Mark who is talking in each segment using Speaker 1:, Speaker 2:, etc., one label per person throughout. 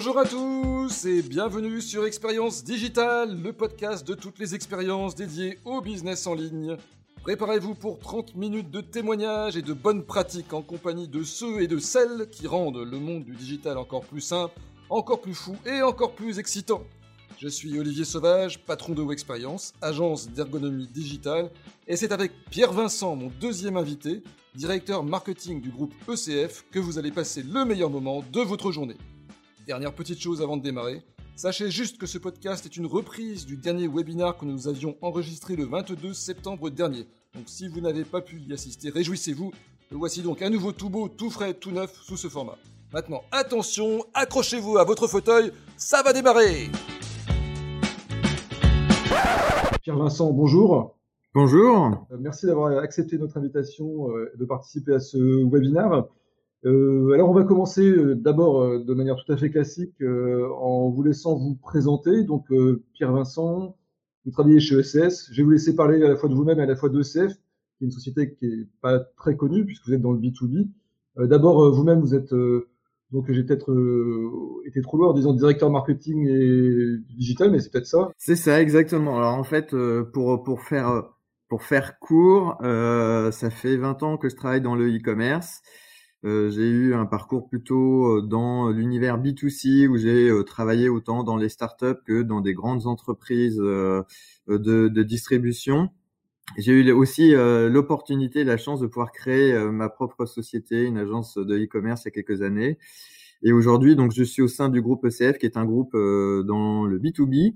Speaker 1: Bonjour à tous et bienvenue sur Expérience Digitale, le podcast de toutes les expériences dédiées au business en ligne. Préparez-vous pour 30 minutes de témoignages et de bonnes pratiques en compagnie de ceux et de celles qui rendent le monde du digital encore plus simple, encore plus fou et encore plus excitant. Je suis Olivier Sauvage, patron de Expérience, agence d'ergonomie digitale, et c'est avec Pierre Vincent, mon deuxième invité, directeur marketing du groupe ECF, que vous allez passer le meilleur moment de votre journée. Dernière petite chose avant de démarrer, sachez juste que ce podcast est une reprise du dernier webinar que nous avions enregistré le 22 septembre dernier. Donc si vous n'avez pas pu y assister, réjouissez-vous. Le voici donc à nouveau tout beau, tout frais, tout neuf sous ce format. Maintenant, attention, accrochez-vous à votre fauteuil, ça va démarrer Pierre-Vincent, bonjour.
Speaker 2: Bonjour.
Speaker 1: Euh, merci d'avoir accepté notre invitation euh, de participer à ce webinaire. Euh, alors on va commencer d'abord de manière tout à fait classique en vous laissant vous présenter. Donc Pierre-Vincent, vous travaillez chez ECS. Je vais vous laisser parler à la fois de vous-même et à la fois d'ECF, qui est une société qui n'est pas très connue puisque vous êtes dans le B2B. D'abord vous-même, vous êtes donc j'ai peut-être euh, été trop loin en disant directeur marketing et digital, mais c'est peut-être ça.
Speaker 2: C'est ça exactement. Alors en fait, euh, pour pour faire pour faire court, euh, ça fait 20 ans que je travaille dans le e-commerce. J'ai eu un parcours plutôt dans l'univers B2C où j'ai travaillé autant dans les startups que dans des grandes entreprises de, de distribution. J'ai eu aussi l'opportunité, la chance de pouvoir créer ma propre société, une agence de e-commerce il y a quelques années. Et aujourd'hui, donc, je suis au sein du groupe ECF, qui est un groupe dans le B2B,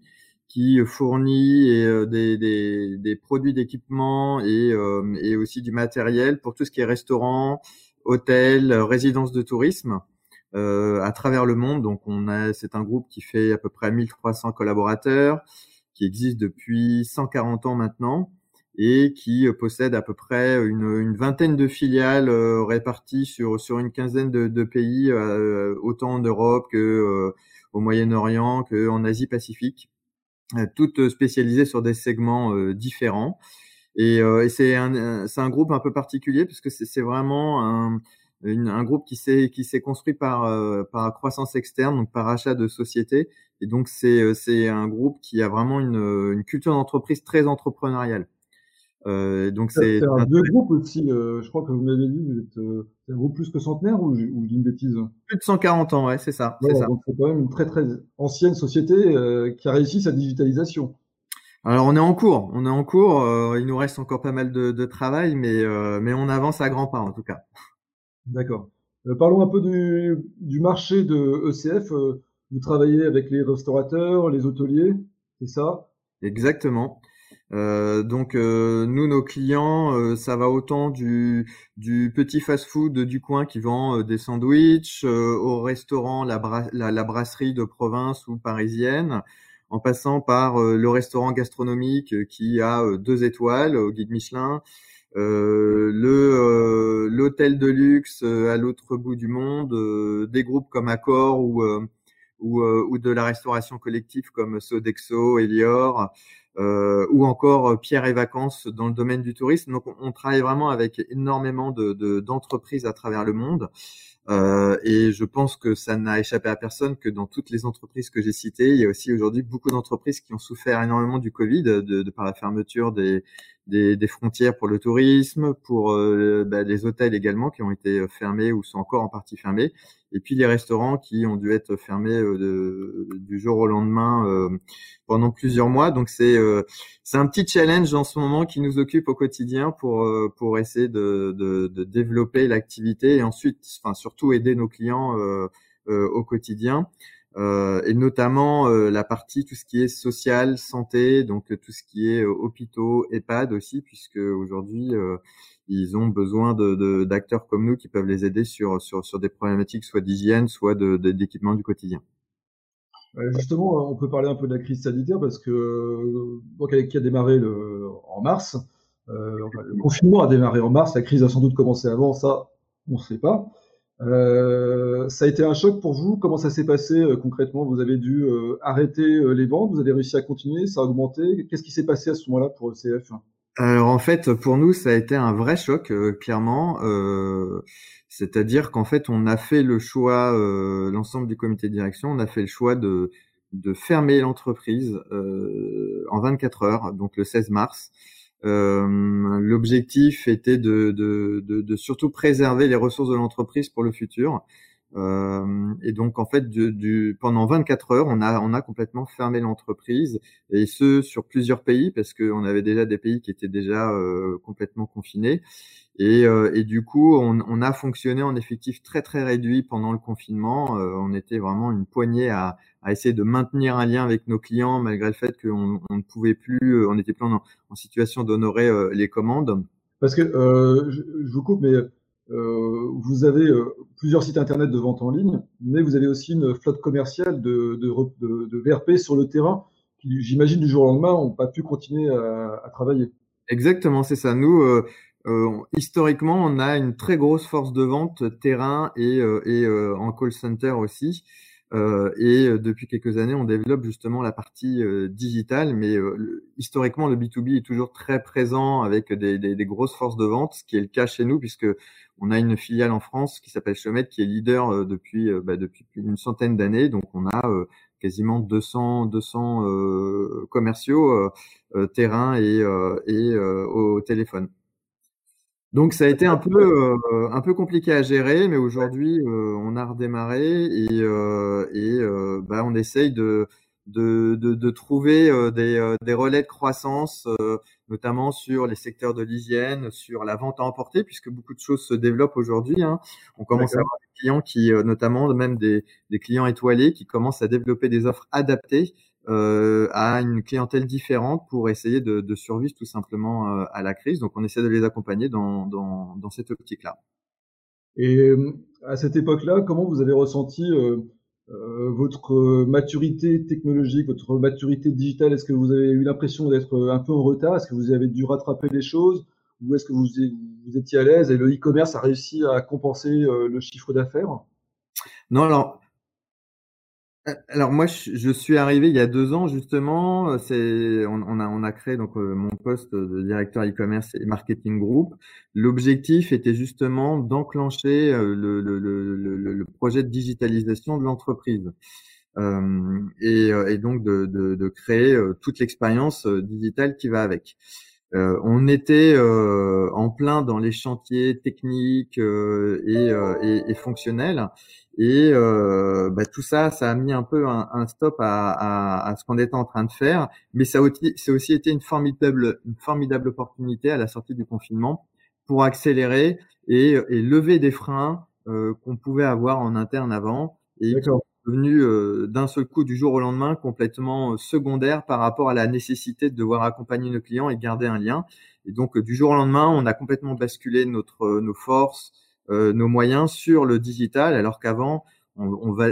Speaker 2: qui fournit des, des, des, produits d'équipement et, et, aussi du matériel pour tout ce qui est restaurant, hôtel, résidence de tourisme euh, à travers le monde. Donc, on a, c'est un groupe qui fait à peu près 1300 collaborateurs, qui existe depuis 140 ans maintenant et qui euh, possède à peu près une, vingtaine de filiales euh, réparties sur une quinzaine de, pays, euh, autant en Europe que au Moyen-Orient, que en Asie-Pacifique, toutes spécialisées sur des segments différents. Et, et c'est un, un groupe un peu particulier parce que c'est vraiment un, un groupe qui s'est qui s'est construit par par croissance externe, donc par achat de sociétés. Et donc c'est c'est un groupe qui a vraiment une, une culture d'entreprise très entrepreneuriale.
Speaker 1: Euh, donc c'est un deux groupes aussi. Euh, je crois que vous m'avez dit, vous êtes euh, un groupe plus que centenaire ou, ou une bêtise?
Speaker 2: Plus de 140 ans, ouais, c'est ça.
Speaker 1: Donc c'est quand même une très très ancienne société euh, qui a réussi sa digitalisation.
Speaker 2: Alors on est en cours, on est en cours. Euh, il nous reste encore pas mal de, de travail, mais mais on avance à grands pas en tout cas.
Speaker 1: D'accord. parlons un peu du, du marché de ECF. vous travaillez avec les restaurateurs, les hôteliers, c'est ça?
Speaker 2: Exactement. Euh, donc euh, nous, nos clients, euh, ça va autant du, du petit fast-food du coin qui vend des sandwichs, au restaurant, la, la, brasserie de province ou parisienne, en passant par le restaurant gastronomique qui a deux étoiles au guide Michelin, le l'hôtel de luxe à l'autre bout du monde, des groupes comme Accor ou ou, ou de la restauration collective comme Sodexo, Elior euh, ou encore euh, Pierre et Vacances dans le domaine du tourisme. Donc, on, travaille vraiment avec énormément de, d'entreprises à travers le monde. Euh, et je pense que ça n'a échappé à personne que dans toutes les entreprises que j'ai citées, il y a aussi aujourd'hui beaucoup d'entreprises qui ont souffert énormément du Covid, de, de par la fermeture des, des, des, frontières pour le tourisme, pour euh, bah, les hôtels également qui ont été fermés ou sont encore en partie fermés, et puis les restaurants qui ont dû être fermés euh, du jour au lendemain euh, pendant plusieurs mois. Donc c'est euh, c'est un petit challenge en ce moment qui nous occupe au quotidien pour pour essayer de, de, de développer l'activité et ensuite, enfin surtout aider nos clients au quotidien. Euh, et notamment euh, la partie tout ce qui est social, santé, donc tout ce qui est hôpitaux, EHPAD aussi, puisque aujourd'hui ils ont besoin d'acteurs comme nous qui peuvent les aider sur sur sur des problématiques soit d'hygiène, soit d'équipement du quotidien.
Speaker 1: Justement, on peut parler un peu de la crise sanitaire parce que donc qui a démarré en mars, euh, le confinement a démarré en mars, la crise a sans doute commencé avant, ça on ne sait pas. Euh, ça a été un choc pour vous Comment ça s'est passé euh, concrètement? Vous avez dû euh, arrêter les ventes Vous avez réussi à continuer Ça a augmenté Qu'est-ce qui s'est passé à ce moment-là pour ECF
Speaker 2: Alors en fait, pour nous, ça a été un vrai choc, clairement. C'est-à-dire qu'en fait, on a fait le choix, l'ensemble du comité de direction, on a fait le choix de, de fermer l'entreprise en 24 heures, donc le 16 mars. L'objectif était de, surtout préserver les ressources de l'entreprise pour le futur. Euh, et donc en fait, du, du, pendant 24 heures, on a on a complètement fermé l'entreprise et ce sur plusieurs pays parce qu'on avait déjà des pays qui étaient déjà euh, complètement confinés. Et, euh, et, du coup, on, on, a fonctionné en effectif très très réduit pendant le confinement. Euh, on était vraiment une poignée à, à, essayer de maintenir un lien avec nos clients malgré le fait qu'on on ne pouvait plus, euh, on était plus en, situation d'honorer les commandes.
Speaker 1: Parce que je, je, vous coupe, mais vous avez euh, plusieurs sites internet de vente en ligne, mais vous avez aussi une flotte commerciale de, de, de, VRP sur le terrain qui, j'imagine, du jour au lendemain, n'ont pas pu continuer à, travailler.
Speaker 2: Exactement, c'est ça. Nous, euh, historiquement, on a une très grosse force de vente terrain et, et en call center aussi. Euh, et euh, depuis quelques années, on développe justement la partie euh, digitale, mais historiquement, le B2B est toujours très présent avec des, des, des, grosses forces de vente, ce qui est le cas chez nous, puisque on a une filiale en France qui s'appelle Chomet, qui est leader depuis, bah, une centaine d'années. Donc, on a quasiment 200, 200 commerciaux terrain et, et au téléphone. Donc ça a été un peu euh, un peu compliqué à gérer, mais aujourd'hui euh, on a redémarré et, euh, et bah, on essaye de de, de, de trouver des, des, relais de croissance, notamment sur les secteurs de l'hygiène, sur la vente à emporter, puisque beaucoup de choses se développent aujourd'hui. Hein. On commence à avoir des clients qui, notamment même des, des clients étoilés, qui commencent à développer des offres adaptées euh, à une clientèle différente pour essayer de, de survivre tout simplement euh, à la crise. Donc on essaie de les accompagner dans, dans, dans cette optique-là.
Speaker 1: Et euh, à cette époque-là, comment vous avez ressenti euh, euh, votre maturité technologique, votre maturité digitale? Est-ce que vous avez eu l'impression d'être un peu en retard? Est-ce que vous avez dû rattraper les choses? Ou est-ce que vous, vous étiez à l'aise et le e-commerce a réussi à compenser le chiffre d'affaires?
Speaker 2: Non, alors euh, alors moi, je suis arrivé il y a deux ans justement. C'est on, a on créé donc euh, mon poste de directeur e-commerce et marketing group. L'objectif était justement d'enclencher euh, le, projet de digitalisation de l'entreprise euh, et, donc de créer toute l'expérience digitale qui va avec. Euh, on était euh, en plein dans les chantiers techniques et, et, et, fonctionnels. Et euh, bah, tout ça, ça a mis un peu un, un stop à, à, à, ce qu'on était en train de faire. Mais ça a aussi, aussi été une formidable, une formidable opportunité à la sortie du confinement pour accélérer et, et lever des freins euh, qu'on pouvait avoir en interne avant devenus euh, d'un seul coup du jour au lendemain complètement secondaires par rapport à la nécessité de devoir accompagner nos clients et garder un lien. Et donc du jour au lendemain, on a complètement basculé notre nos forces, euh, nos moyens sur le digital, alors qu'avant, on, va,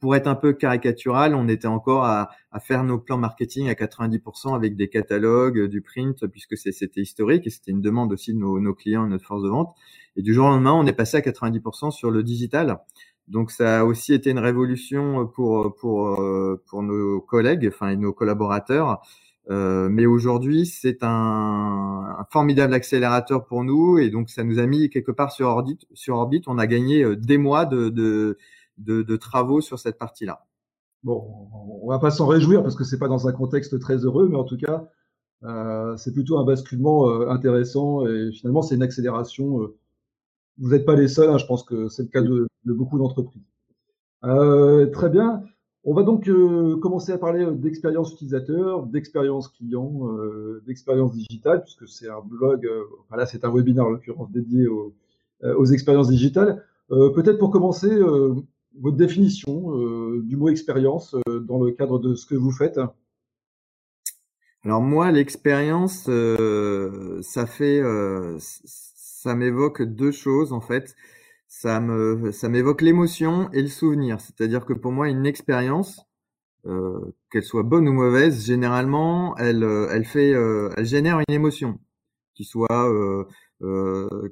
Speaker 2: pour être un peu caricatural, on était encore à, à faire nos plans marketing à 90% avec des catalogues, du print, puisque c'était historique et c'était une demande aussi de nos, nos clients, notre force de vente. Et du jour au lendemain, on est passé à 90% sur le digital. Donc ça a aussi été une révolution pour pour pour nos collègues, enfin et nos collaborateurs, euh, mais aujourd'hui, c'est un, un, formidable accélérateur pour nous et donc ça nous a mis quelque part sur orbite. Sur orbite, on a gagné euh, des mois de, de, de, de travaux sur cette partie-là.
Speaker 1: Bon, on va pas s'en réjouir parce que c'est pas dans un contexte très heureux, mais en tout cas, euh, c'est plutôt un basculement euh, intéressant et finalement c'est une accélération. Euh, vous n'êtes pas les seuls, hein, je pense que c'est le cas de, de beaucoup d'entreprises. très bien. On va donc euh, commencer à parler euh, d'expérience utilisateur, d'expérience client, euh, d'expérience digitale, puisque c'est un blog, enfin là c'est un webinaire en l'occurrence dédié aux, aux expériences digitales. Peut-être pour commencer, votre définition du mot expérience dans le cadre de ce que vous faites.
Speaker 2: Alors moi, l'expérience, ça fait, ça m'évoque deux choses en fait ça me ça m'évoque l'émotion et le souvenir. C'est-à-dire que pour moi, une expérience, euh, qu'elle soit bonne ou mauvaise, généralement, elle euh, elle fait euh, elle génère une émotion, qui soit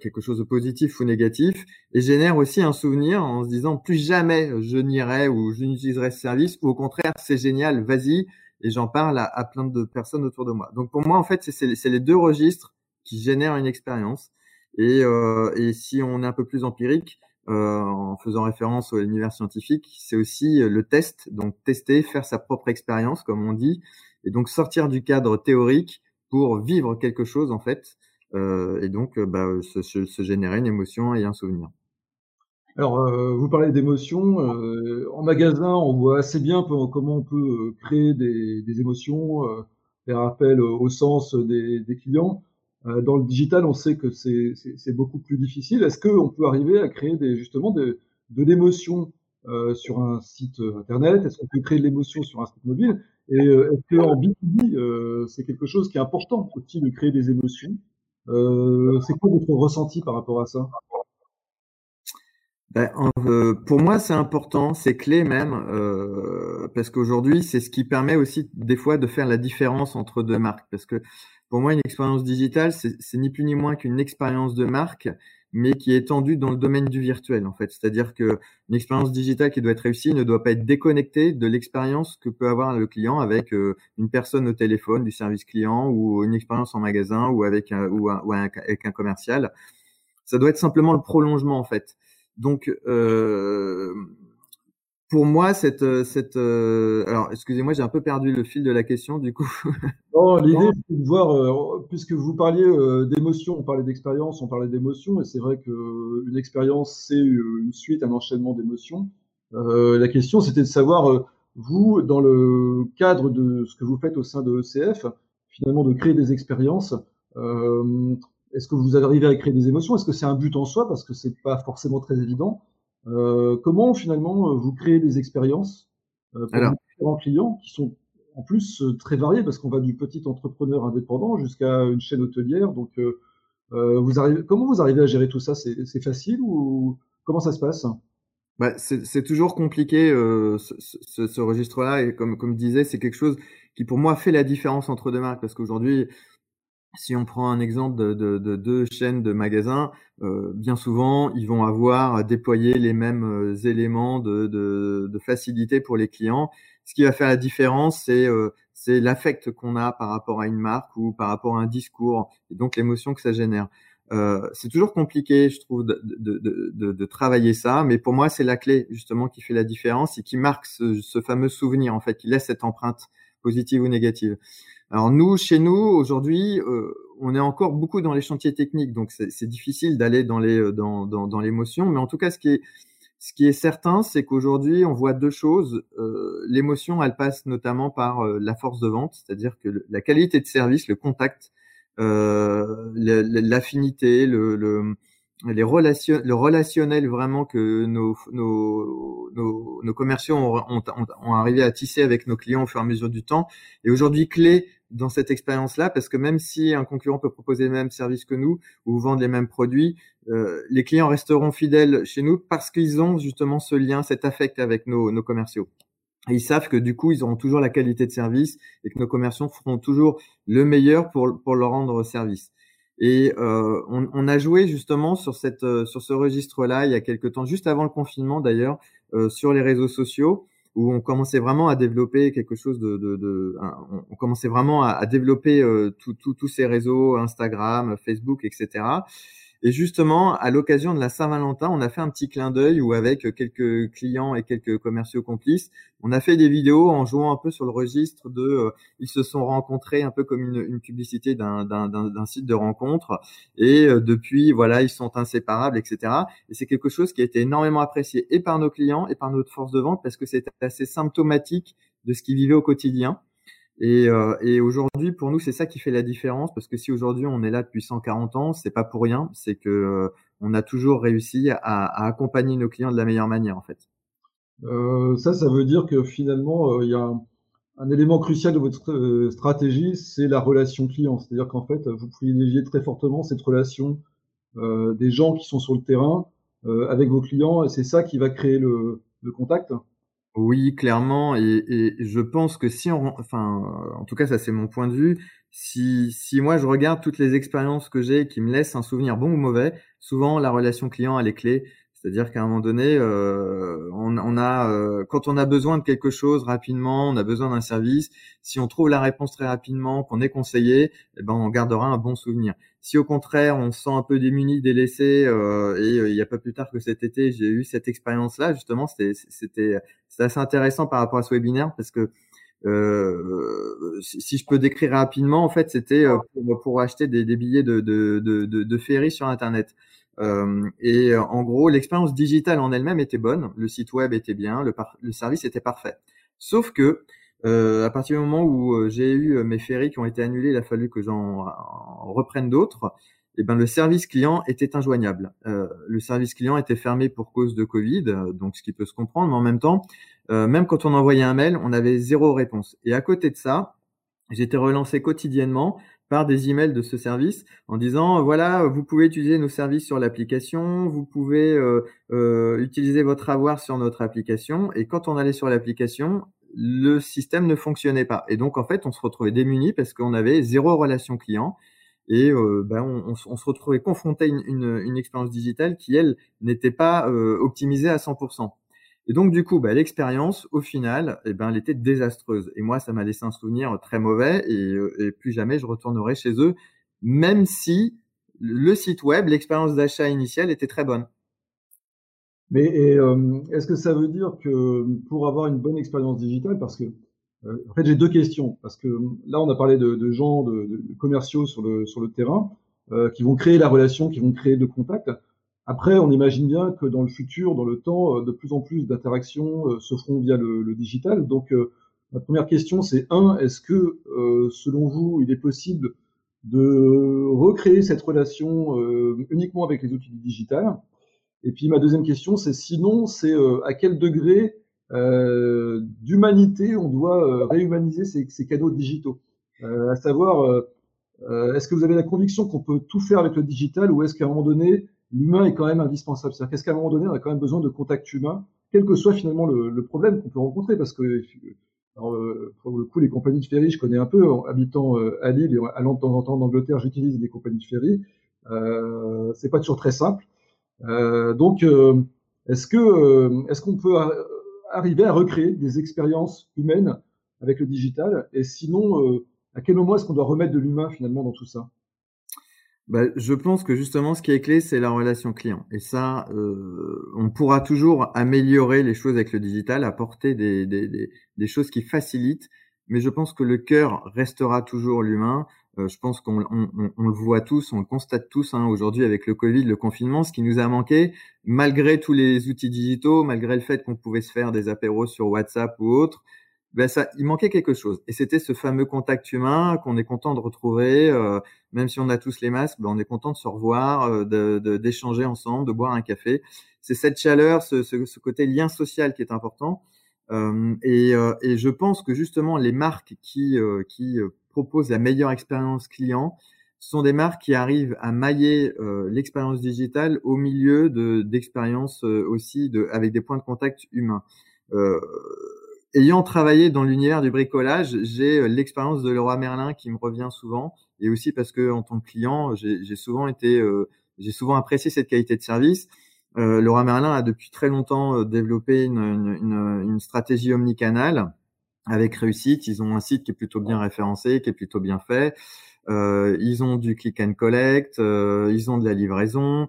Speaker 2: quelque chose de positif ou négatif, et génère aussi un souvenir en se disant plus jamais je n'irai ou je n'utiliserai ce service, ou au contraire c'est génial, vas-y et j'en parle à, plein de personnes autour de moi. Donc pour moi, en fait, c'est les deux registres qui génèrent une expérience. Et, euh, et, si on est un peu plus empirique, euh, en faisant référence au l'univers scientifique, c'est aussi le test, donc tester, faire sa propre expérience, comme on dit, et donc sortir du cadre théorique pour vivre quelque chose en fait, euh, et donc bah, se, se, générer une émotion et un souvenir.
Speaker 1: Alors, euh, vous parlez d'émotions. Euh, en magasin, on voit assez bien comment on peut euh, créer des, des émotions, faire appel au sens des, des clients. Dans le digital, on sait que c'est beaucoup plus difficile. Est-ce qu'on peut arriver à créer des, justement de, de l'émotion sur un site internet? Est-ce qu'on peut créer de l'émotion sur un site mobile? Et est-ce qu'en B2B, c'est quelque chose qui est important aussi de créer des émotions? C'est quoi votre ressenti par rapport à ça?
Speaker 2: Ben, euh, pour moi, c'est important, c'est clé même, euh, parce qu'aujourd'hui, c'est ce qui permet aussi des fois de faire la différence entre deux marques. Parce que pour moi, une expérience digitale, c'est ni plus ni moins qu'une expérience de marque, mais qui est étendue dans le domaine du virtuel, en fait. C'est-à-dire que une expérience digitale qui doit être réussie ne doit pas être déconnectée de l'expérience que peut avoir le client avec euh, une personne au téléphone, du service client, ou une expérience en magasin, ou avec ou, ou avec un commercial. Ça doit être simplement le prolongement, en fait. Donc, euh, pour moi, cette, cette, euh, alors, excusez-moi, j'ai un peu perdu le fil de la question, du coup.
Speaker 1: Non, l'idée, c'est de voir, euh, puisque vous parliez euh, d'émotion, on parlait d'expérience, on parlait d'émotion, et c'est vrai que une expérience, c'est une suite, un enchaînement d'émotions. la question, c'était de savoir, vous, dans le cadre de ce que vous faites au sein de ECF, finalement, de créer des expériences. Est-ce que vous arrivez à créer des émotions? Est-ce que c'est un but en soi? Parce que c'est pas forcément très évident. Euh, comment finalement euh, vous créez des expériences euh, pour différents clients qui sont en plus très variés parce qu'on va du petit entrepreneur indépendant jusqu'à une chaîne hôtelière. Donc, vous arrivez, comment vous arrivez à gérer tout ça? C'est facile ou comment ça se passe?
Speaker 2: Bah, c'est toujours compliqué ce, ce, ce registre-là. Et comme comme je disais, c'est quelque chose qui pour moi fait la différence entre deux marques. Parce qu'aujourd'hui si on prend un exemple de, de, de deux chaînes de magasins, euh, bien souvent, ils vont avoir déployé les mêmes euh, éléments de, de, facilité pour les clients. Ce qui va faire la différence, c'est euh, l'affect qu'on a par rapport à une marque ou par rapport à un discours, et donc l'émotion que ça génère. Euh, c'est toujours compliqué, je trouve, de, de, de, travailler ça, mais pour moi, c'est la clé justement qui fait la différence et qui marque ce, ce fameux souvenir, en fait, qui laisse cette empreinte positive ou négative. Alors nous, chez nous, aujourd'hui, euh, on est encore beaucoup dans les chantiers techniques, donc c'est difficile d'aller dans les euh, dans, dans, dans l'émotion. Mais en tout cas, ce qui est ce qui est certain, c'est qu'aujourd'hui, on voit deux choses. Euh, l'émotion, elle passe notamment par la force de vente, c'est-à-dire que la qualité de service, le contact, l'affinité, le, le, les le relationnel vraiment que nos, nos, nos, nos commerciaux ont, ont, ont, arrivé à tisser avec nos clients au fur et à mesure du temps. Et aujourd'hui, clé dans cette expérience-là, parce que même si un concurrent peut proposer les mêmes services que nous ou vendre les mêmes produits, euh, les clients resteront fidèles chez nous parce qu'ils ont justement ce lien, cet affect avec nos, nos commerciaux. Ils savent que du coup, ils auront toujours la qualité de service et que nos commerciaux feront toujours le meilleur pour, pour leur rendre service. Et euh, on, on, a joué justement sur cette euh, sur ce registre-là il y a quelques temps, juste avant le confinement d'ailleurs, euh, sur les réseaux sociaux où on commençait vraiment à développer quelque chose de, de, de on commençait vraiment à, développer euh, tous ces réseaux, Instagram, Facebook, etc. Et justement, à l'occasion de la Saint-Valentin, on a fait un petit clin d'œil où avec quelques clients et quelques commerciaux complices, on a fait des vidéos en jouant un peu sur le registre de, euh, ils se sont rencontrés un peu comme une, une publicité d'un site de rencontre et euh, depuis, voilà, ils sont inséparables, etc. Et c'est quelque chose qui a été énormément apprécié et par nos clients et par notre force de vente parce que c'est assez symptomatique de ce qu'ils vivaient au quotidien. Et, euh, et aujourd'hui, pour nous, c'est ça qui fait la différence, parce que si aujourd'hui on est là depuis 140 ans, c'est pas pour rien, c'est que euh, on a toujours réussi à, à, accompagner nos clients de la meilleure manière, en fait.
Speaker 1: Euh, ça, ça veut dire que finalement, euh, il y a un, élément crucial de votre euh, stratégie, c'est la relation client. C'est-à-dire qu'en fait, vous privilégiez très fortement cette relation des gens qui sont sur le terrain avec vos clients, et c'est ça qui va créer le, le contact.
Speaker 2: Oui, clairement, et, je pense que si on, enfin, en tout cas, ça c'est mon point de vue. Si, si moi je regarde toutes les expériences que j'ai qui me laissent un souvenir bon ou mauvais, souvent la relation client elle est clé. C'est-à-dire qu'à un moment donné, euh, on, on, a, euh, quand on a besoin de quelque chose rapidement, on a besoin d'un service. Si on trouve la réponse très rapidement, qu'on est conseillé, eh ben on gardera un bon souvenir. Si au contraire on se sent un peu démuni, délaissé, euh, et il n'y a pas plus tard que cet été, j'ai eu cette expérience-là. Justement, c'était assez intéressant par rapport à ce webinaire parce que si, je peux décrire rapidement, en fait, c'était pour, acheter des, billets de, de, de, de, ferry sur Internet. Euh, et euh, en gros, l'expérience digitale en elle-même était bonne, le site web était bien, le, le service était parfait. Sauf que euh, à partir du moment où euh, j'ai eu mes ferries qui ont été annulés, il a fallu que j'en reprenne d'autres. Et eh ben le service client était injoignable. Euh, le service client était fermé pour cause de Covid, donc ce qui peut se comprendre, mais en même temps, même quand on envoyait un mail, on avait zéro réponse. Et à côté de ça, j'étais relancé quotidiennement par des emails de ce service en disant voilà vous pouvez utiliser nos services sur l'application, vous pouvez euh, euh, utiliser votre avoir sur notre application et quand on allait sur l'application le système ne fonctionnait pas et donc en fait on se retrouvait démuni parce qu'on avait zéro relation client et euh, ben, on, se retrouvait confronté à une, une, une expérience digitale qui elle n'était pas optimisée à 100%. Et donc, du coup, bah, l'expérience, au final, eh ben, elle était désastreuse. Et moi, ça m'a laissé un souvenir très mauvais et, euh, et, plus jamais je retournerai chez eux, même si le site web, l'expérience d'achat initiale était très bonne.
Speaker 1: Mais euh, est-ce que ça veut dire que pour avoir une bonne expérience digitale, parce que euh, en fait j'ai deux questions, parce que là on a parlé de, gens de, de, commerciaux sur le sur le terrain euh, qui vont créer la relation, qui vont créer de contacts. Après, on imagine bien que dans le futur, dans le temps, euh, de plus en plus d'interactions euh, se feront via le, digital. Donc, euh, ma première question, c'est un, est-ce que, selon vous, il est possible de recréer cette relation uniquement avec les outils du digital? Et puis, ma deuxième question, c'est sinon, c'est à quel degré d'humanité on doit réhumaniser ces, ces canaux digitaux? À savoir, est-ce que vous avez la conviction qu'on peut tout faire avec le digital ou est-ce qu'à un moment donné, l'humain est quand même indispensable. C'est-à-dire qu'est-ce qu'à un moment donné, on a quand même besoin de contact humain, quel que soit finalement le, problème qu'on peut rencontrer, parce que euh, pour le coup, les compagnies de ferry, je connais un peu, en habitant euh, à Lille et allant de temps en temps en Angleterre, j'utilise des compagnies de ferry. Euh, c'est pas toujours très simple. Euh, donc, est-ce que est-ce qu'on peut arriver à recréer des expériences humaines avec le digital? Et sinon, à quel moment est-ce qu'on doit remettre de l'humain finalement dans tout ça?
Speaker 2: Bah, je pense que justement, ce qui est clé, c'est la relation client. Et ça, euh, on pourra toujours améliorer les choses avec le digital, apporter des, des, des, choses qui facilitent. Mais je pense que le cœur restera toujours l'humain. Euh, je pense qu'on on, on, le voit tous, on le constate tous hein, aujourd'hui avec le Covid, le confinement, ce qui nous a manqué, malgré tous les outils digitaux, malgré le fait qu'on pouvait se faire des apéros sur WhatsApp ou autre, ben ça, il manquait quelque chose. Et c'était ce fameux contact humain qu'on est content de retrouver, euh, même si on a tous les masques, ben on est content de se revoir, euh, d'échanger ensemble, de boire un café. C'est cette chaleur, ce, ce, ce, côté lien social qui est important. Euh, et, euh, et, je pense que justement les marques qui, euh, qui proposent la meilleure expérience client sont des marques qui arrivent à mailler l'expérience digitale au milieu d'expériences aussi de, avec des points de contact humains. Euh, ayant travaillé dans l'univers du bricolage, j'ai euh, l'expérience de Leroy Merlin qui me revient souvent, et aussi parce que en tant que client, j'ai souvent été, euh, j'ai souvent apprécié cette qualité de service. Euh, Merlin a depuis très longtemps euh, développé une, une, une, stratégie omnicanal avec réussite. Ils ont un site qui est plutôt bien référencé, qui est plutôt bien fait. Ils ont du click and collect, ils ont de la livraison.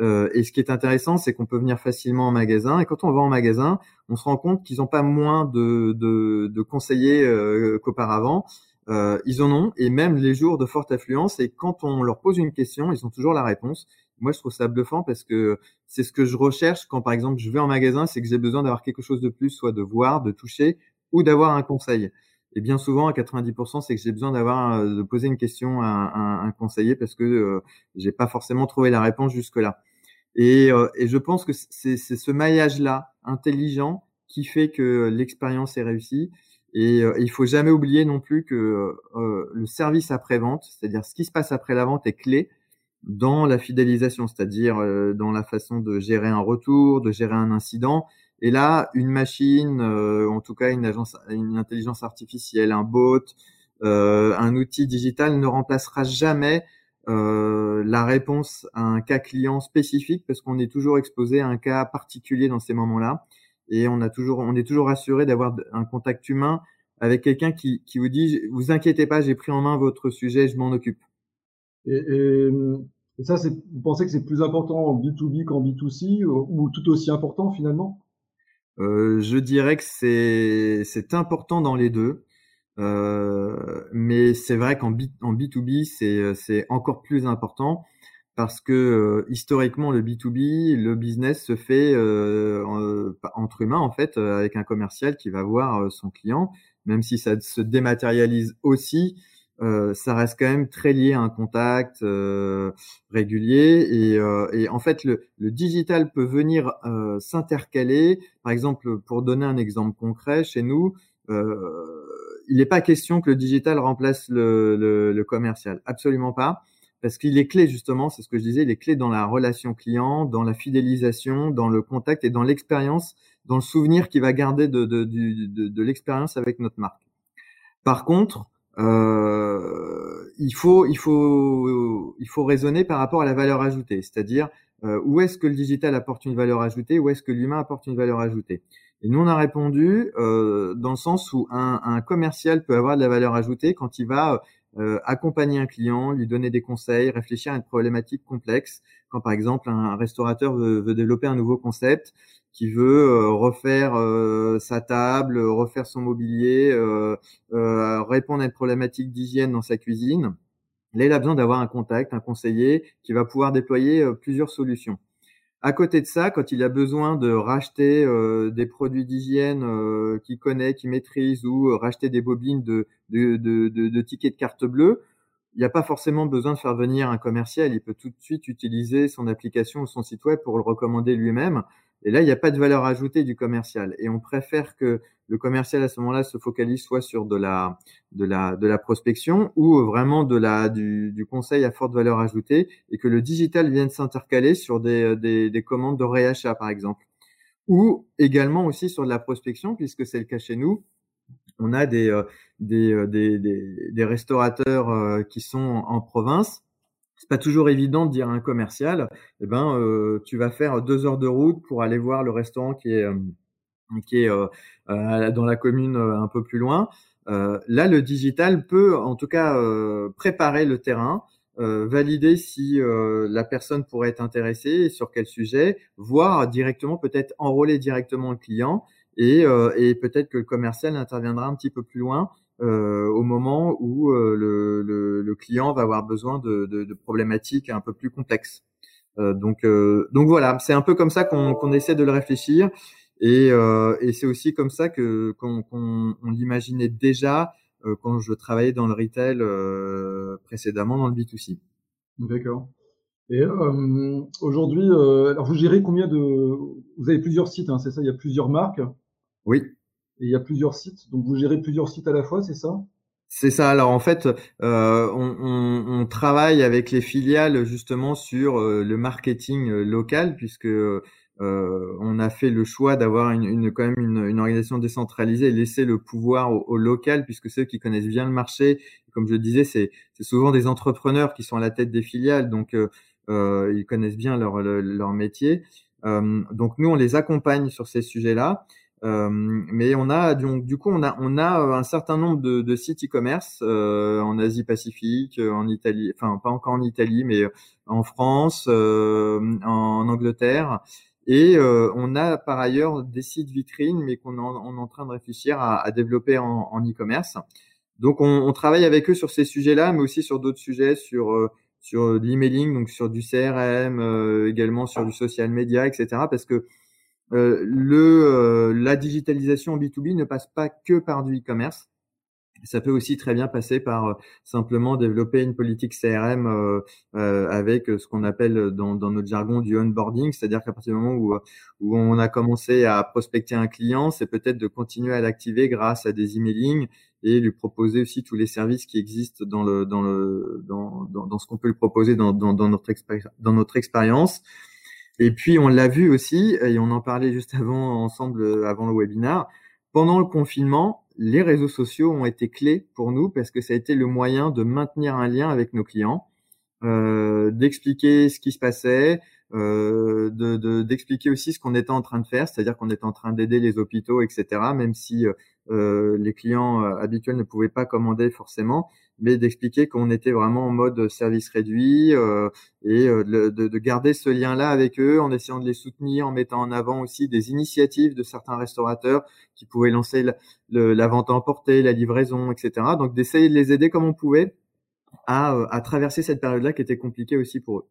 Speaker 2: Euh, et ce qui est intéressant, c'est qu'on peut venir facilement en magasin. Et quand on va en magasin, on se rend compte qu'ils n'ont pas moins de, de, de conseillers euh, qu'auparavant. Euh, ils en ont, et même les jours de forte affluence. Et quand on leur pose une question, ils ont toujours la réponse. Moi, je trouve ça bluffant parce que c'est ce que je recherche quand, par exemple, je vais en magasin, c'est que j'ai besoin d'avoir quelque chose de plus, soit de voir, de toucher, ou d'avoir un conseil. Et bien souvent, à 90%, c'est que j'ai besoin d'avoir euh, de poser une question à, un conseiller parce que euh, j'ai pas forcément trouvé la réponse jusque là. Et, euh, je pense que c'est ce maillage-là intelligent qui fait que l'expérience est réussie. Et euh, il faut jamais oublier non plus que le service après vente, c'est-à-dire ce qui se passe après la vente, est clé dans la fidélisation, c'est-à-dire dans la façon de gérer un retour, de gérer un incident et là, une machine, euh, en tout cas une agence, une intelligence artificielle, un bot, euh, un outil digital ne remplacera jamais la réponse à un cas client spécifique parce qu'on est toujours exposé à un cas particulier dans ces moments-là et on a toujours, on est toujours assuré d'avoir un contact humain avec quelqu'un qui, qui vous dit, vous inquiétez pas, j'ai pris en main votre sujet, je m'en occupe.
Speaker 1: Et, et, ça, c'est, vous pensez que c'est plus important en B2B qu'en B2C ou, tout aussi important finalement?
Speaker 2: Euh, Je dirais que c'est, important dans les deux. Euh, mais c'est vrai qu'en B, en B2B, c'est, c'est encore plus important parce que euh, historiquement le B2B, le business se fait euh, entre humains en fait, euh, avec un commercial qui va voir son client, même si ça se dématérialise aussi, ça reste quand même très lié à un contact régulier et, et, en fait le, le, digital peut venir s'intercaler. Par exemple, pour donner un exemple concret, chez nous, il n'est pas question que le digital remplace le, le, le commercial, absolument pas parce qu'il est clé justement, c'est ce que je disais, il est clé dans la relation client, dans la fidélisation, dans le contact et dans l'expérience, dans le souvenir qu'il va garder de, de, de, de l'expérience avec notre marque. Par contre, euh, il faut il faut il faut raisonner par rapport à la valeur ajoutée, c'est-à-dire euh, où est-ce que le digital apporte une valeur ajoutée, où est-ce que l'humain apporte une valeur ajoutée? Et nous on a répondu euh, dans le sens où un, un, commercial peut avoir de la valeur ajoutée quand il va euh, accompagner un client, lui donner des conseils, réfléchir à une problématique complexe. Quand par exemple un restaurateur veut, veut développer un nouveau concept, qui veut euh, refaire euh, sa table, refaire son mobilier, répondre à une problématique d'hygiène dans sa cuisine, là il a besoin d'avoir un contact, un conseiller qui va pouvoir déployer plusieurs solutions. À côté de ça, quand il a besoin de racheter euh, des produits d'hygiène euh, qu'il connaît, qu'il maîtrise, ou euh, racheter des bobines de, de, tickets de carte bleue, il n'y a pas forcément besoin de faire venir un commercial. Il peut tout de suite utiliser son application ou son site web pour le recommander lui-même. Et là, il n'y a pas de valeur ajoutée du commercial. Et on préfère que le commercial à ce moment-là se focalise soit sur de la, de la, de la prospection ou vraiment de la, du, du conseil à forte valeur ajoutée et que le digital vienne s'intercaler sur des, des, des commandes de réachat, par exemple. Ou également aussi sur de la prospection, puisque c'est le cas chez nous. On a des, euh, des, euh, des, des, des restaurateurs euh, qui sont en province c'est pas toujours évident de dire à un commercial, eh ben, euh, tu vas faire deux heures de route pour aller voir le restaurant qui est, euh, qui est euh, dans la commune un peu plus loin. là, le digital peut, en tout cas, préparer le terrain, valider si la personne pourrait être intéressée, sur quel sujet, voire directement peut-être enrôler directement le client et, et peut-être que le commercial interviendra un petit peu plus loin euh, au moment où euh, le, le, le, client va avoir besoin de, de, de problématiques un peu plus complexes. Euh, donc, euh, donc voilà, c'est un peu comme ça qu'on qu'on essaie de le réfléchir, et, et c'est aussi comme ça que qu'on qu'on on l'imaginait déjà quand je travaillais dans le retail précédemment dans le B2C.
Speaker 1: D'accord. Et euh, aujourd'hui, euh, alors vous gérez combien de Vous avez plusieurs sites, hein, c'est ça? Il y a plusieurs marques?
Speaker 2: Oui.
Speaker 1: Il y a plusieurs sites, donc vous gérez plusieurs sites à la fois, c'est ça?
Speaker 2: C'est ça. Alors en fait, euh, on, on, on, travaille avec les filiales justement sur euh, le marketing euh, local, puisque euh, on a fait le choix d'avoir une, une, quand même une, une, organisation décentralisée et laisser le pouvoir au, au local, puisque ceux qui connaissent bien le marché, comme je le disais, c'est souvent des entrepreneurs qui sont à la tête des filiales, donc euh, ils connaissent bien leur, leur, leur métier. donc nous, on les accompagne sur ces sujets-là. Euh, mais on a donc du coup on a on a euh, un certain nombre de, de sites e-commerce euh, en Asie Pacifique, en Italie, enfin pas encore en Italie, mais en France, en Angleterre. Et on a par ailleurs des sites vitrines, mais qu'on on est en train de réfléchir à, à développer en, en e-commerce. Donc on, on, travaille avec eux sur ces sujets-là, mais aussi sur d'autres sujets, sur sur l'emailing, donc sur du CRM, également sur du social media, etc. Parce que euh, le, euh, la digitalisation B2B ne passe pas que par du e-commerce. Ça peut aussi très bien passer par euh, simplement développer une politique CRM euh, avec ce qu'on appelle dans, dans, notre jargon du onboarding, c'est-à-dire qu'à partir du moment où, où on a commencé à prospecter un client, c'est peut-être de continuer à l'activer grâce à des emailing et lui proposer aussi tous les services qui existent dans le dans le dans, dans, ce qu'on peut lui proposer dans, dans notre expérience. Et puis on l'a vu aussi, et on en parlait juste avant ensemble euh, avant le webinar, pendant le confinement, les réseaux sociaux ont été clés pour nous parce que ça a été le moyen de maintenir un lien avec nos clients. d'expliquer ce qui se passait, euh, de d'expliquer aussi ce qu'on était en train de faire, c'est-à-dire qu'on était en train d'aider les hôpitaux, etc. Même si euh, les clients euh, habituels ne pouvaient pas commander forcément, mais d'expliquer qu'on était vraiment en mode service réduit euh, et euh, de, de, garder ce lien-là avec eux en essayant de les soutenir, en mettant en avant aussi des initiatives de certains restaurateurs qui pouvaient lancer la, la vente à emporter, la livraison, etc. Donc d'essayer de les aider comme on pouvait à, à traverser cette période-là qui était compliquée aussi pour eux.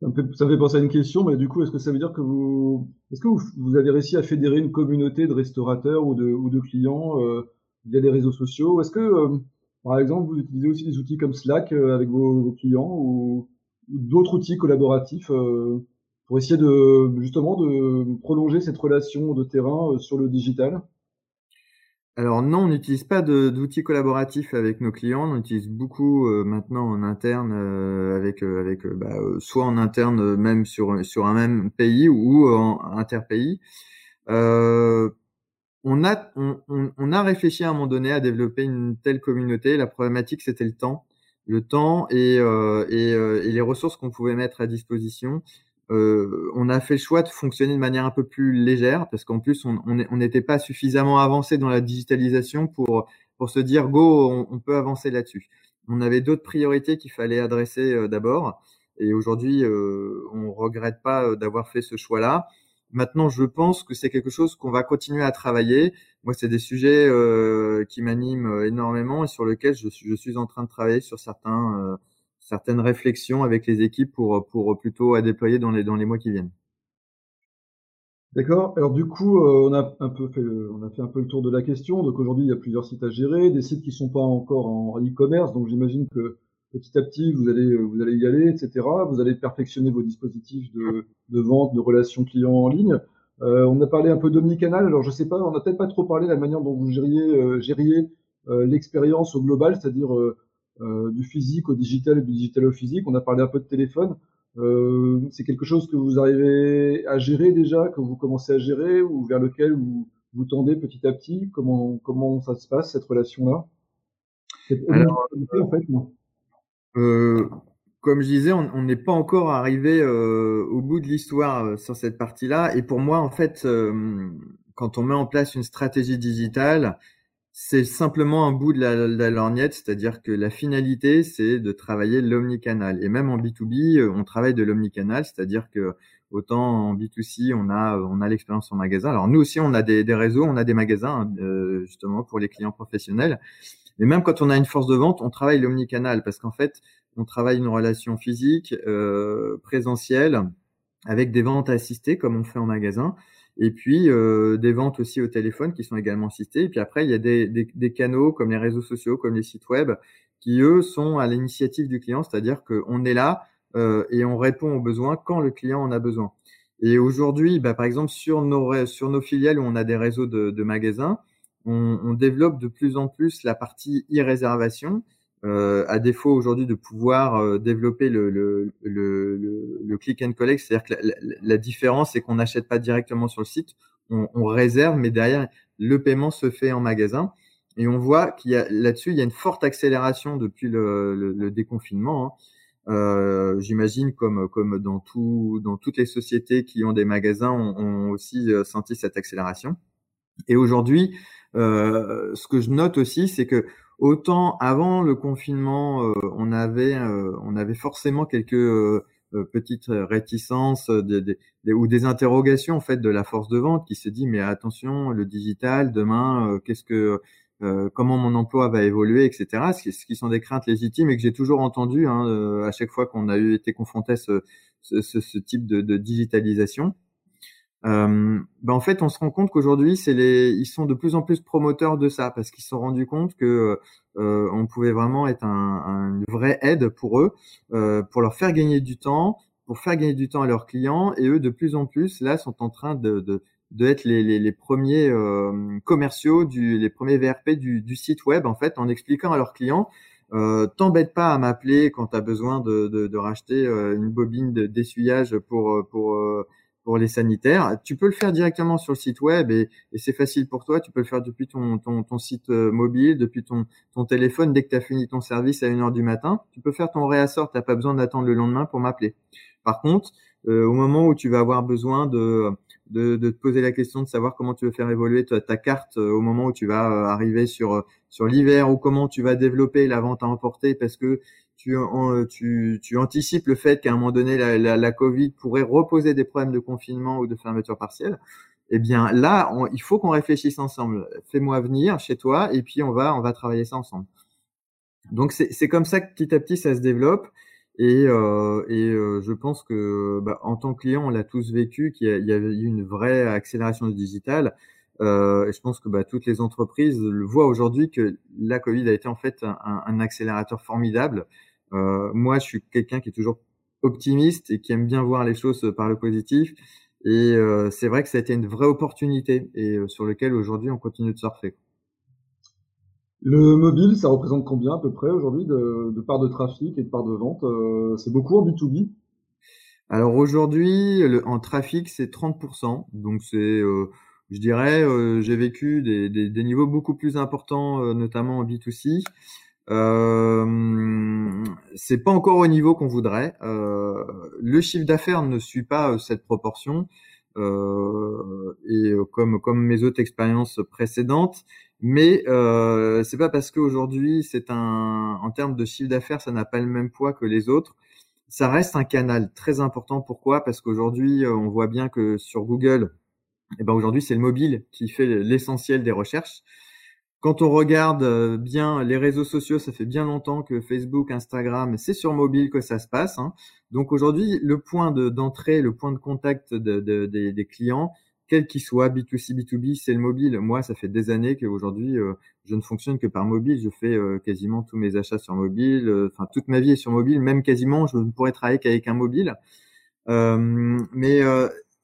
Speaker 1: Ça me, fait, penser à une question, mais du coup, est-ce que ça veut dire que vous, est-ce que vous, avez réussi à fédérer une communauté de restaurateurs ou de, clients euh, via les réseaux sociaux? Est-ce que, euh, par exemple, vous utilisez aussi des outils comme Slack euh, avec vos, vos, clients ou, ou d'autres outils collaboratifs euh, pour essayer de justement de prolonger cette relation de terrain euh, sur le digital?
Speaker 2: Alors non, on n'utilise pas d'outils collaboratifs avec nos clients. On utilise beaucoup euh, maintenant en interne euh, avec euh, avec bah, soit en interne même sur sur un même pays ou en interpays. on a on, a réfléchi à un moment donné à développer une telle communauté. La problématique c'était le temps, le temps et, et les ressources qu'on pouvait mettre à disposition. Euh, on a fait le choix de fonctionner de manière un peu plus légère parce qu'en plus on n'était pas suffisamment avancé dans la digitalisation pour pour se dire go on, peut avancer là-dessus. On avait d'autres priorités qu'il fallait adresser euh, d'abord et aujourd'hui euh, on regrette pas euh, d'avoir fait ce choix-là. Maintenant, je pense que c'est quelque chose qu'on va continuer à travailler. Moi, c'est des sujets qui m'animent énormément et sur lesquels je, je, suis en train de travailler sur certains certaines réflexions avec les équipes pour, pour plutôt à déployer dans les, dans les mois qui viennent.
Speaker 1: D'accord. Alors du coup, euh, on a un peu fait, on a fait un peu le tour de la question. Donc aujourd'hui, il y a plusieurs sites à gérer, des sites qui sont pas encore en e-commerce. Donc j'imagine que petit à petit, vous allez, vous allez y aller, etc. Vous allez perfectionner vos dispositifs de, vente, de relations clients en ligne. Euh, on a parlé un peu d'omnicanal. Alors je sais pas, on n'a peut-être pas trop parlé de la manière dont vous gériez, euh, gériez l'expérience au global, c'est-à-dire du physique au digital et du digital au physique. On a parlé un peu de téléphone. Euh, c'est quelque chose que vous arrivez à gérer déjà, que vous commencez à gérer ou vers lequel vous, vous tendez petit à petit? Comment, comment ça se passe, cette relation-là?
Speaker 2: Alors, en fait, moi. Euh, comme je disais, on n'est pas encore arrivé euh, au bout de l'histoire euh, sur cette partie-là. Et pour moi, en fait, euh, quand on met en place une stratégie digitale, c'est simplement un bout de la, lorgnette, c'est-à-dire que la finalité, c'est de travailler l'omnicanal. Et même en B2B, euh, on travaille de l'omnicanal, c'est-à-dire que autant en B2C, on a, l'expérience en magasin. Alors nous aussi, on a des, réseaux, on a des magasins, hein, justement, pour les clients professionnels. Et même quand on a une force de vente, on travaille l'omnicanal parce qu'en fait, on travaille une relation physique, euh, présentielle, avec des ventes assistées, comme on fait en magasin et puis euh, des ventes aussi au téléphone qui sont également citées. Et puis après, il y a des, des, des, canaux comme les réseaux sociaux, comme les sites web, qui eux sont à l'initiative du client, c'est-à-dire qu'on est là euh, et on répond aux besoins quand le client en a besoin. Et aujourd'hui, bah, par exemple, sur nos, sur nos filiales où on a des réseaux de, de magasins, on, on, développe de plus en plus la partie e-réservation euh, à défaut aujourd'hui de pouvoir euh, développer le, le, le, le, click and collect, c'est-à-dire que la, la, différence, c'est qu'on n'achète pas directement sur le site, on, on, réserve, mais derrière, le paiement se fait en magasin. Et on voit qu'il y a là-dessus, il y a une forte accélération depuis le, déconfinement. Hein. Euh, J'imagine comme comme dans tout dans toutes les sociétés qui ont des magasins ont, ont aussi euh, senti cette accélération. Et aujourd'hui, euh, ce que je note aussi, c'est que Autant avant le confinement, euh, on avait euh, on avait forcément quelques euh, petites réticences ou des interrogations en fait de la force de vente qui se dit mais attention le digital demain qu'est-ce que comment mon emploi va évoluer etc ce qui, sont des craintes légitimes et que j'ai toujours entendu hein, à chaque fois qu'on a eu été confronté à ce, ce, ce type de, de digitalisation euh, ben en fait, on se rend compte qu'aujourd'hui, ils sont de plus en plus promoteurs de ça parce qu'ils se sont rendus compte que euh, on pouvait vraiment être un, un, une vraie aide pour eux, euh, pour leur faire gagner du temps, pour faire gagner du temps à leurs clients. Et eux, de plus en plus, là, sont en train de, de, de être les, les, les premiers euh, commerciaux, du, les premiers VRP du, du, site web, en fait, en expliquant à leurs clients. Euh, T'embête pas à m'appeler quand tu as besoin de, de, de racheter euh, une bobine d'essuyage pour, pour pour les sanitaires. Tu peux le faire directement sur le site web et, c'est facile pour toi. Tu peux le faire depuis ton, site euh, mobile, depuis ton, téléphone. Dès que tu as fini ton service à 1h du matin, tu peux faire ton réassort. Tu n'as pas besoin d'attendre le lendemain pour m'appeler. Par contre, euh, au moment où tu vas avoir besoin de, de, de, te poser la question de savoir comment tu veux faire évoluer ta, carte euh, au moment où tu vas arriver sur, sur l'hiver ou comment tu vas développer la vente à emporter parce que tu, tu, tu anticipes le fait qu'à un moment donné, la, la, la, Covid pourrait reposer des problèmes de confinement ou de fermeture partielle, eh bien là, il faut qu'on réfléchisse ensemble. Fais-moi venir chez toi et puis on va, on va travailler ça ensemble. Donc c'est comme ça que petit à petit ça se développe. Et, euh, et euh, je pense que bah, en tant que client, on l'a tous vécu, qu'il y, y, avait eu une vraie accélération du digital. Euh, et je pense que bah, toutes les entreprises le voient aujourd'hui que la Covid a été en fait un, accélérateur formidable moi, je suis quelqu'un qui est toujours optimiste et qui aime bien voir les choses par le positif. Et euh, c'est vrai que ça a été une vraie opportunité et euh, sur lequel aujourd'hui on continue de surfer.
Speaker 1: Le mobile, ça représente combien à peu près aujourd'hui de, de part de trafic et de part de vente C'est beaucoup en B2B
Speaker 2: Alors aujourd'hui, en trafic, c'est 30%. Donc c'est, je dirais, j'ai vécu des, des, des, niveaux beaucoup plus importants, notamment en B2C. Euh, c'est pas encore au niveau qu'on voudrait. Euh, le chiffre d'affaires ne suit pas euh, cette proportion. Euh, et euh, comme comme mes autres expériences précédentes, mais euh, c'est pas parce qu'aujourd'hui c'est un en termes de chiffre d'affaires ça n'a pas le même poids que les autres. Ça reste un canal très important. Pourquoi? Parce qu'aujourd'hui on voit bien que sur Google, eh ben aujourd'hui c'est le mobile qui fait l'essentiel des recherches. Quand on regarde euh, bien les réseaux sociaux, ça fait bien longtemps que Facebook, Instagram, c'est sur mobile que ça se passe. Hein. Donc aujourd'hui, le point d'entrée, le point de contact de, de, des clients, quel qu'il soit, B2C, B2B, c'est le mobile. Moi, ça fait des années qu'aujourd'hui, euh, je ne fonctionne que par mobile. Je fais euh, quasiment tous mes achats sur mobile. Enfin, toute ma vie est sur mobile. Même quasiment, je ne pourrais travailler qu'avec un mobile. mais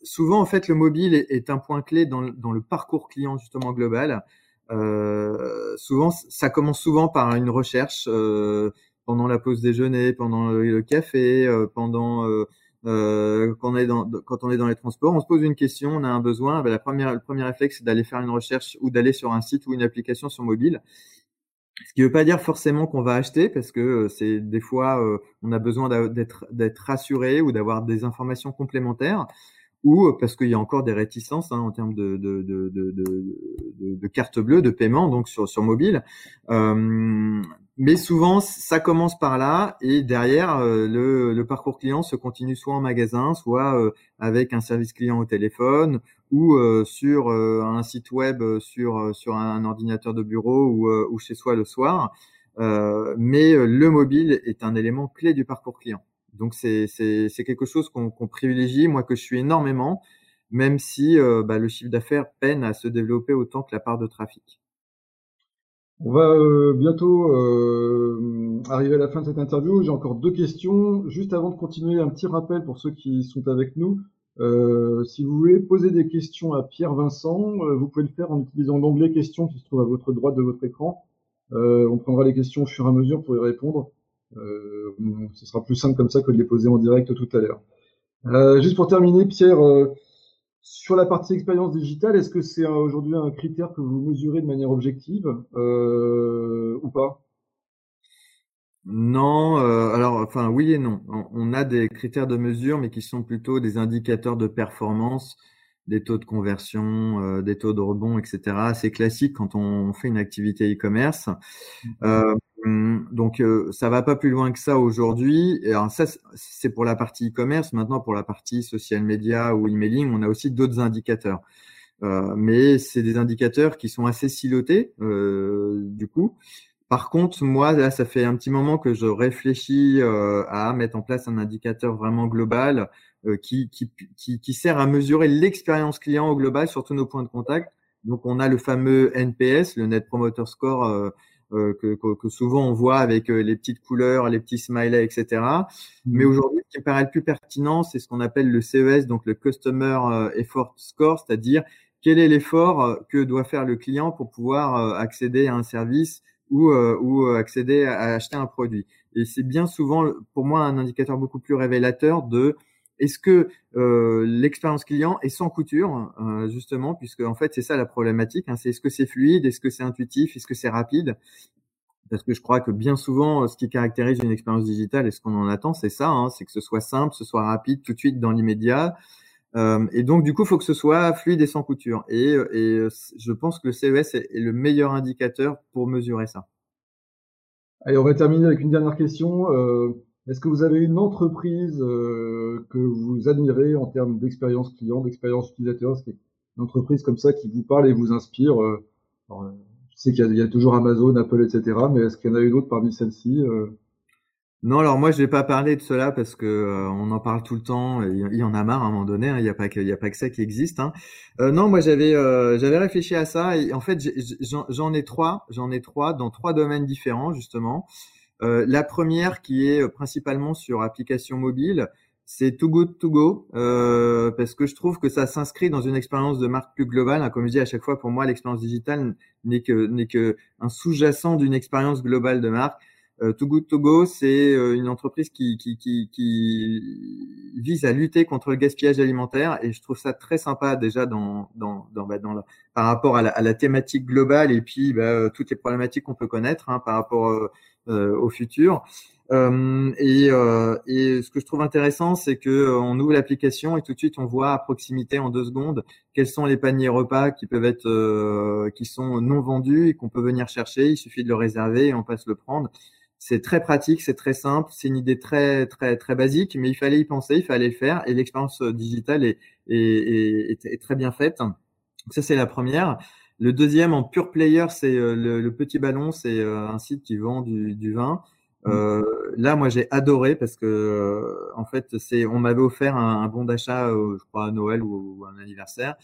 Speaker 2: souvent, en fait, le mobile est, est un point clé dans, dans le parcours client justement global. Euh, souvent, ça commence souvent par une recherche euh, pendant la pause déjeuner, pendant le, café, euh, pendant euh, quand, on est dans, quand on est dans les transports, on se pose une question, on a un besoin. Ben, la première, le premier réflexe, c'est d'aller faire une recherche ou d'aller sur un site ou une application sur mobile. Ce qui ne veut pas dire forcément qu'on va acheter, parce que c'est des fois on a besoin d'être rassuré ou d'avoir des informations complémentaires ou parce qu'il y a encore des réticences hein, en termes de, de, de, de, de carte bleue, de paiement, donc sur, sur mobile. Euh, mais souvent, ça commence par là et derrière, euh, le, le, parcours client se continue soit en magasin, soit euh, avec un service client au téléphone ou euh, sur un site web, sur, sur un ordinateur de bureau ou, ou chez soi le soir. mais le mobile est un élément clé du parcours client. Donc c'est quelque chose qu'on privilégie, moi que je suis énormément, même si euh, bah, le chiffre d'affaires peine à se développer autant que la part de trafic.
Speaker 1: On va euh, bientôt euh, arriver à la fin de cette interview. J'ai encore deux questions. Juste avant de continuer, un petit rappel pour ceux qui sont avec nous. si vous voulez poser des questions à Pierre Vincent, vous pouvez le faire en utilisant l'onglet questions qui se trouve à votre droite de votre écran. on prendra les questions au fur et à mesure pour y répondre. Euh, ce sera plus simple comme ça que de les poser en direct tout à l'heure. Euh, juste pour terminer, Pierre, euh, sur la partie expérience digitale, est-ce que c'est aujourd'hui un critère que vous mesurez de manière objective ou pas?
Speaker 2: Non, alors enfin oui et non. On, a des critères de mesure, mais qui sont plutôt des indicateurs de performance, des taux de conversion, des taux de rebond, etc. C'est classique quand on fait une activité e-commerce. Mmh. Hum, donc euh, ça va pas plus loin que ça aujourd'hui. Alors ça c'est pour la partie e-commerce. Maintenant pour la partie social media ou emailing, on a aussi d'autres indicateurs. Euh, mais c'est des indicateurs qui sont assez silotés euh, du coup. Par contre, moi là, ça fait un petit moment que je réfléchis euh, à mettre en place un indicateur vraiment global euh, qui, qui, qui, qui sert à mesurer l'expérience client au global sur tous nos points de contact. Donc on a le fameux NPS, le Net Promoter Score euh, que, que, souvent on voit avec euh, les petites couleurs, les petits smileys, etc. Mmh. Mais aujourd'hui, ce qui me paraît le plus pertinent, c'est ce qu'on appelle le CES, donc le Customer euh, Effort Score, c'est-à-dire quel est l'effort que doit faire le client pour pouvoir accéder à un service ou, ou accéder à acheter un produit. Et c'est bien souvent, pour moi, un indicateur beaucoup plus révélateur de est-ce que euh, l'expérience client est sans couture, euh, justement, puisque en fait c'est ça la problématique. Hein, c'est est-ce que c'est fluide, est-ce que c'est intuitif, est-ce que c'est rapide? Parce que je crois que bien souvent, ce qui caractérise une expérience digitale et ce qu'on en attend, c'est ça, hein, c'est que ce soit simple, ce soit rapide, tout de suite dans l'immédiat. Euh, et donc du coup, il faut que ce soit fluide et sans couture. Et, je pense que le CES est, est le meilleur indicateur pour mesurer ça.
Speaker 1: Allez, on va terminer avec une dernière question. Est-ce que vous avez une entreprise euh, que vous admirez en termes d'expérience client, d'expérience utilisateur? Une entreprise comme ça qui vous parle et vous inspire? Euh, alors, Je sais qu'il y, a toujours Amazon, Apple, etc. Mais est-ce qu'il y en a une autre parmi celles-ci euh?
Speaker 2: Non, alors moi je vais pas parler de cela parce que euh, on en parle tout le temps. Il y en a marre à un moment donné. Hein, il n'y a pas que ça qui existe. Hein. Euh, non, moi j'avais euh, j'avais réfléchi à ça et en fait j'en ai trois. J'en ai trois dans trois domaines différents justement. Euh, la première qui est principalement sur application mobile, c'est Too Good To Go euh, parce que je trouve que ça s'inscrit dans une expérience de marque plus globale. Hein, comme je dis à chaque fois, pour moi, l'expérience digitale n'est que n'est que un sous-jacent d'une expérience globale de marque. Euh, Too Good To Go, c'est euh, une entreprise qui, qui, qui, qui, vise à lutter contre le gaspillage alimentaire et je trouve ça très sympa déjà dans, dans, dans, bah, dans par rapport à la, à la, thématique globale et puis bah, toutes les problématiques qu'on peut connaître hein, par rapport euh, euh au futur. Euh, et, euh, et, ce que je trouve intéressant, c'est que euh, ouvre l'application et tout de suite on voit à proximité en deux secondes quels sont les paniers repas qui peuvent être, euh, qui sont non vendus et qu'on peut venir chercher. Il suffit de le réserver et on passe le prendre. C'est très pratique, c'est très simple, c'est une idée très très très basique, mais il fallait y penser, il fallait le faire, et l'expérience euh, digitale est, est, est, très bien faite. ça c'est la première. Le deuxième en pure player, c'est euh, le, le, petit ballon, c'est euh, un site qui vend du, du vin. Mmh. Euh, là, moi, j'ai adoré parce que, en fait, c'est, on m'avait offert un, un bon d'achat, je crois à Noël ou, ou un anniversaire.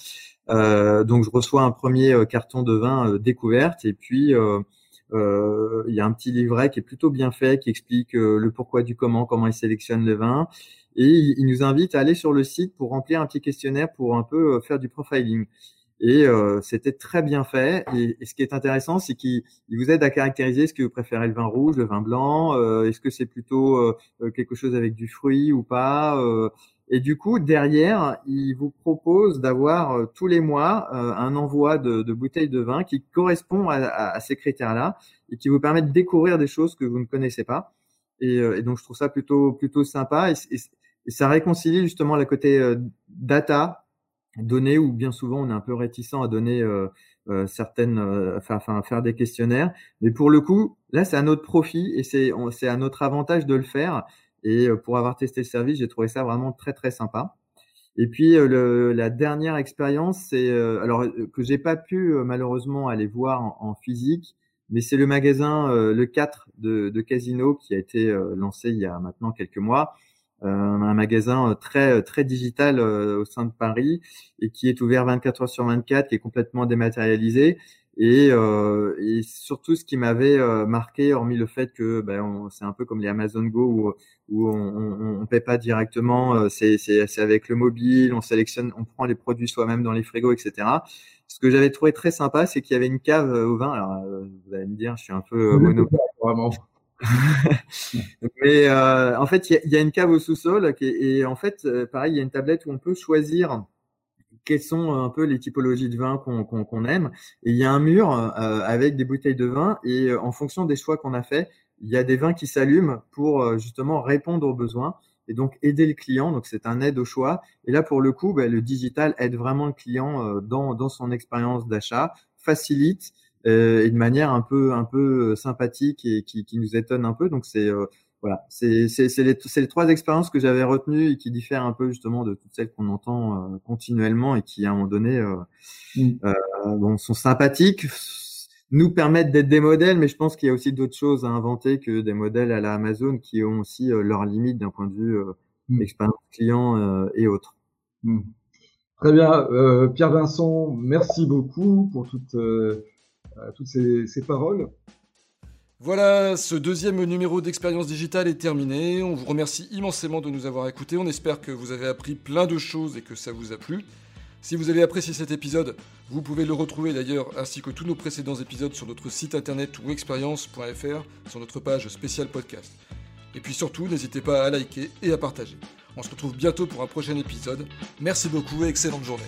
Speaker 2: Donc, je reçois un premier carton de vin découverte et puis il y a un petit livret qui est plutôt bien fait, qui explique le pourquoi du comment, comment il sélectionne le vin. Et il, nous invite à aller sur le site pour remplir un petit questionnaire pour un peu faire du profiling. Et euh, c'était très bien fait. Et, ce qui est intéressant, c'est qu'il vous aide à caractériser ce que vous préférez, le vin rouge, le vin blanc. Euh, Est-ce que c'est plutôt euh, quelque chose avec du fruit ou pas et du coup, derrière, il vous propose d'avoir euh, tous les mois euh, un envoi de, de, bouteilles de vin qui correspond à, à, à ces critères-là et qui vous permet de découvrir des choses que vous ne connaissez pas. Et, euh, et donc, je trouve ça plutôt plutôt sympa et, et ça réconcilie justement le côté data, données, où bien souvent on est un peu réticent à donner certaines, enfin, enfin, faire des questionnaires. Mais pour le coup, là, c'est à notre profit et c'est c'est à notre avantage de le faire et euh, pour avoir testé le service, j'ai trouvé ça vraiment très très sympa. Et puis euh, le, la dernière expérience, c'est euh, alors que j'ai pas pu malheureusement aller voir en, physique, mais c'est le magasin le 4 de, de, Casino qui a été lancé il y a maintenant quelques mois. Un magasin très très digital au sein de Paris et qui est ouvert 24 heures sur 24, qui est complètement dématérialisé et, euh, et, surtout, ce qui m'avait euh, marqué, hormis le fait que ben, c'est un peu comme les Amazon Go où, où on, ne paie pas directement, euh, c'est avec le mobile, on sélectionne, on prend les produits soi-même dans les frigos, etc. Ce que j'avais trouvé très sympa, c'est qu'il y avait une cave euh, au vin. Alors, vous allez me dire, je suis un peu mono. Vraiment. Mais en fait, il y, a une cave au sous-sol et en fait, pareil, il y a une tablette où on peut choisir quelles sont un peu les typologies de vin qu'on qu qu aime. Et il y a un mur euh, avec des bouteilles de vin et euh, en fonction des choix qu'on a fait, il y a des vins qui s'allument pour euh, justement répondre aux besoins et donc aider le client. Donc c'est un aide au choix. Et là pour le coup, bah, le digital aide vraiment le client euh, dans, dans son expérience d'achat, facilite euh, et de manière un peu un peu sympathique et qui, qui nous étonne un peu. Donc c'est voilà, c'est les, les, trois expériences que j'avais retenues et qui diffèrent un peu justement de toutes celles qu'on entend euh, continuellement et qui à un moment donné euh, mm. euh, bon, sont sympathiques, nous permettent d'être des modèles, mais je pense qu'il y a aussi d'autres choses à inventer que des modèles à la Amazon qui ont aussi euh, leurs limites d'un point de vue mm. expérience client et autres. Mm.
Speaker 1: Très bien, Pierre Vincent, merci beaucoup pour toutes, toutes ces, paroles. Voilà, ce deuxième numéro d'expérience digitale est terminé. On vous remercie immensément de nous avoir écoutés. On espère que vous avez appris plein de choses et que ça vous a plu. Si vous avez apprécié cet épisode, vous pouvez le retrouver d'ailleurs ainsi que tous nos précédents épisodes sur notre site internet ou expérience.fr sur notre page spéciale podcast. Et puis surtout, n'hésitez pas à liker et à partager.
Speaker 3: On se retrouve bientôt pour un prochain épisode. Merci beaucoup et excellente journée.